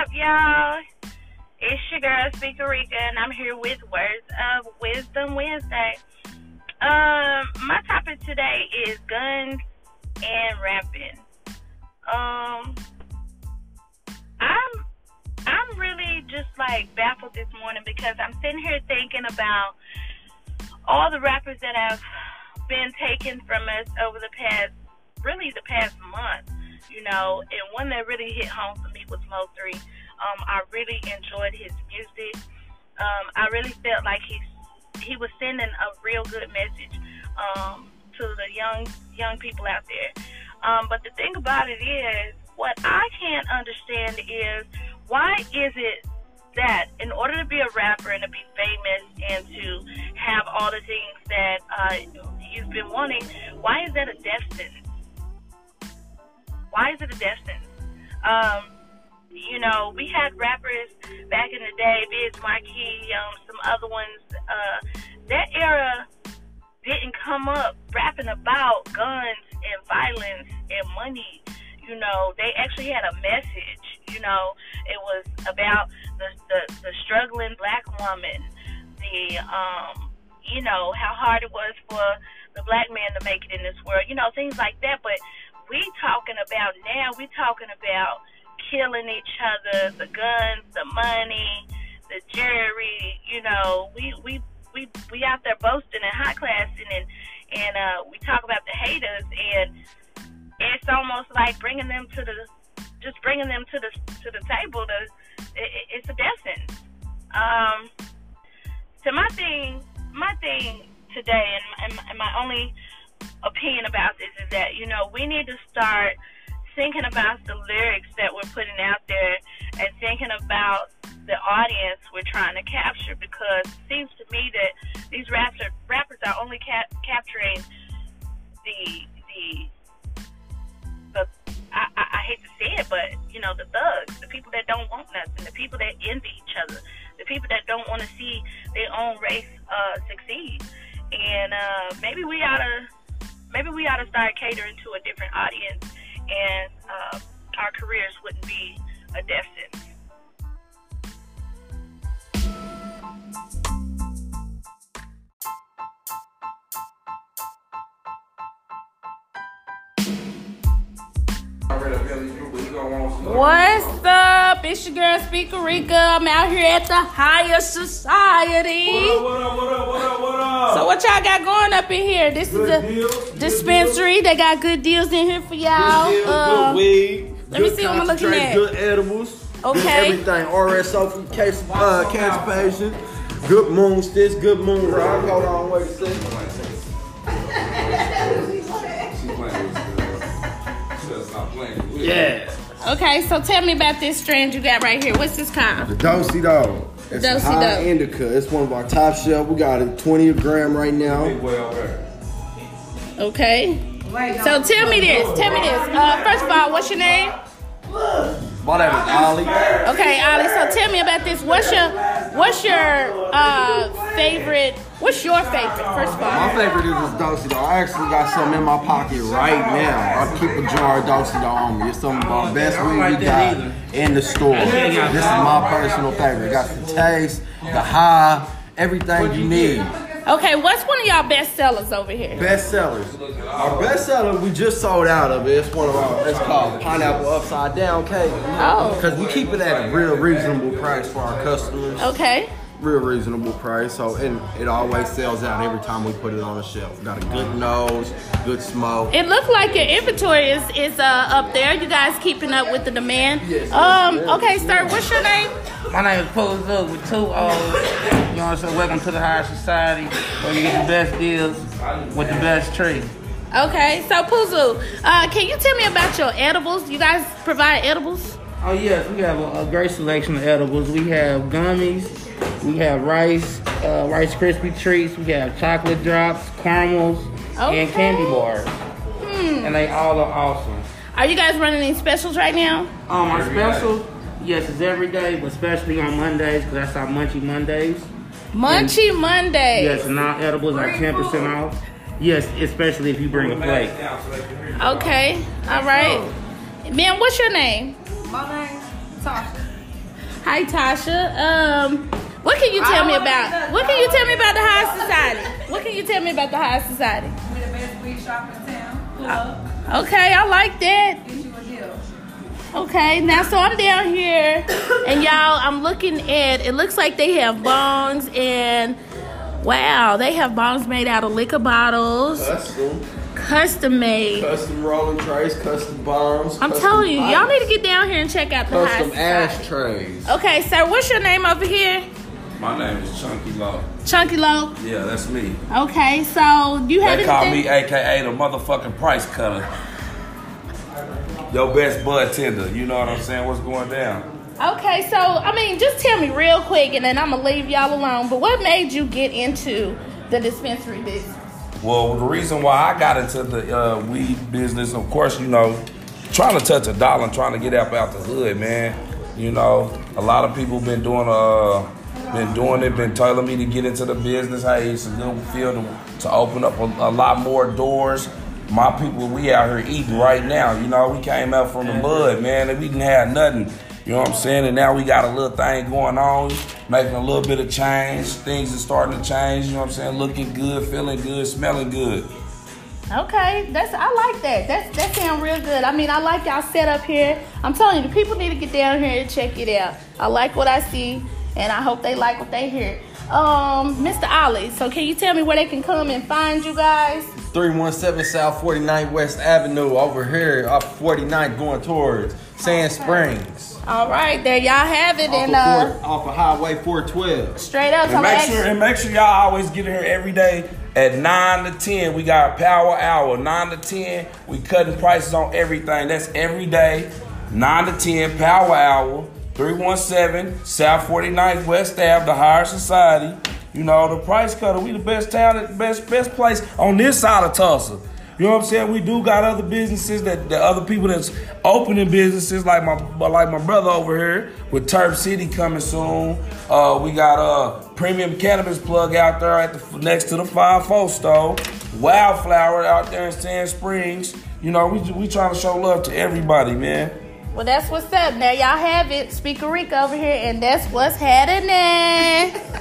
up, y'all? It's your girl, Speaker Rika, and I'm here with Words of Wisdom Wednesday. Um, my topic today is guns and rapping. Um, I'm I'm really just like baffled this morning because I'm sitting here thinking about all the rappers that have been taken from us over the past, really the past month, you know, and one that really hit home for me was Mo3. Um, I really enjoyed his music. Um, I really felt like he he was sending a real good message um, to the young young people out there. Um, but the thing about it is, what I can't understand is why is it that in order to be a rapper and to be famous and to have all the things that uh, you've been wanting, why is that a death sentence? Why is it a death sentence? Um, you know, we had rappers back in the day, Biz Markie, um, some other ones. Uh, that era didn't come up rapping about guns and violence and money. You know, they actually had a message. You know, it was about the the, the struggling black woman, the um, you know, how hard it was for the black man to make it in this world. You know, things like that. But we talking about now. We talking about killing each other, the guns, the money, the jury. You know, we we we we out there boasting and high classing and and uh, we talk about the haters and it's almost like bringing them to the just bringing them to the to the table. To it, it's a death. Um, so my thing, my thing today, and, and, and my only opinion about this is that you know we need to start thinking about the lyrics that we're putting out there and thinking about the audience we're trying to capture because it seems to me that these rappers rappers are only cap- capturing the the the I, I, I hate to say it, but you know the thugs, the people that don't want nothing, the people that envy each other, the people that don't want to see their own race uh, succeed. And uh, maybe we ought to maybe we ought to start catering to a different audience, and uh, our careers wouldn't be a death sentence. It's your girl Speaker Rika. I'm out here at the higher society. What up, what up, what up, what up? So what y'all got going up in here? This Good is a deals, dispensary. They got good deals in here for y'all. Good deals, Um, good weed. let me see what I'm looking concentrate, at. Good edibles. Okay. Good everything. RSO from case, uh, cancer patient. Good moon sticks. Good moon rock. Hold on, wait a second. She playing with us, girl. She better playing with us. Yeah. Okay, so tell me about this strand you got right here. What's this called? The Dosey Dog. It's Dosey a high Dog. indica. It's one of our top shelf. We got it 20 a gram right now. Big boy over there. Okay. So tell me this. Tell me this. Uh, first of all, what's your name? My name is Ollie. Okay, Ali. So tell me about this. What's your What's your uh, favorite? What's your favorite? First of all, My favorite is this Dosey Dog. I actually got some in my pocket right now. I keep a jar of Dosey Dog on me. It's some of our best weed we got in the store. This is my personal favorite. It got the taste, the high, everything you need. Okay, what's one of y'all best sellers over here? Best sellers. Our best seller, we just sold out of it. It's one of our, it's called Pineapple Upside Down Cake. Oh. Because we keep it at a real reasonable price for our customers. Okay. Real reasonable price. So, and it always sells out every time we put it on the shelf. Got a good nose, good smoke. It looked like your inventory is is uh, up there. You guys keeping up with the demand? Yes, Um. yes, Okay, sir. What's your name? My name is Pose Up with two O's. You know what I'm saying? Welcome to the higher society where you get the best deals with the best tree. Okay. So Puzu, uh, can you tell me about your edibles? You guys provide edibles? Oh yes, we have a, a great selection of edibles. We have gummies, we have rice, uh, rice crispy treats, we have chocolate drops, caramels, Okay. and candy bars. And they all are awesome. Are you guys running any specials right now? Um, our special, yes, it's every day, but especially on Mondays because that's our Munchy Mondays. Munchie Monday. Yes, and our edibles are ten percent off. Yes, especially if you bring a plate. Okay. All right. Man, what's your name? My name's Tasha. Hi, Tasha. Um, what can you tell me about? What can you tell me about the high society? What can you tell me about the high society? We the best weed shop in town. Pull uh, Okay, I like that. get you a deal. Okay, now so I'm down here, and y'all, I'm looking at. It looks like they have bongs, and wow, they have bongs made out of liquor bottles, Custom, custom made. custom rolling trays, custom bombs. I'm custom telling you, y'all need to get down here and check out the high custom ashtrays. Okay, sir, what's your name over here? My name is Chunky Law. Chunky Low. Yeah, that's me. Okay, so you have They call anything? me AKA the motherfucking price cutter. Your best bud tender. You know what I'm saying? What's going down? Okay, so I mean, just tell me real quick, and then I'm gonna leave y'all alone. But what made you get into the dispensary business? Well, the reason why I got into the uh, weed business, of course, you know, trying to touch a dollar and trying to get up out the hood, man. You know, a lot of people been doing uh been doing it, been telling me to get into the business. Hey, it's a good field to, to open up a, a lot more doors. My people, we out here eating right now. You know, we came out from the mud, man, and we didn't have nothing. You know what I'm saying? And now we got a little thing going on, making a little bit of change. Things are starting to change. You know what I'm saying? Looking good, feeling good, smelling good. Okay, that's I like that. That's that sound real good. I mean, I like y'all set up here. I'm telling you, the people need to get down here and check it out. I like what I see, and I hope they like what they hear. Um, Mr. Ollie, so can you tell me where they can come and find you guys? 317 South 49th West Avenue over here up 49th going towards Sand Springs. All right, there y'all have it, Off and of, uh, four, off of Highway 412. straight up. And make ask- sure and make sure y'all always get in here every day at nine to ten. We got power hour. Nine to ten. We cutting prices on everything. That's every day. Nine to ten power hour. 317 South 49th West Ave, the higher society. You know, the price cutter. We the best town, best best place on this side of Tulsa. You know what I'm saying? We do got other businesses that the other people that's opening businesses like my like my brother over here with Turf City coming soon. Uh, we got a premium cannabis plug out there at the next to the Five Four store. Wildflower out there in Sand Springs. You know, we we trying to show love to everybody, man. Well, that's what's up. Now y'all have it. Speaker Rick over here, and that's what's happening.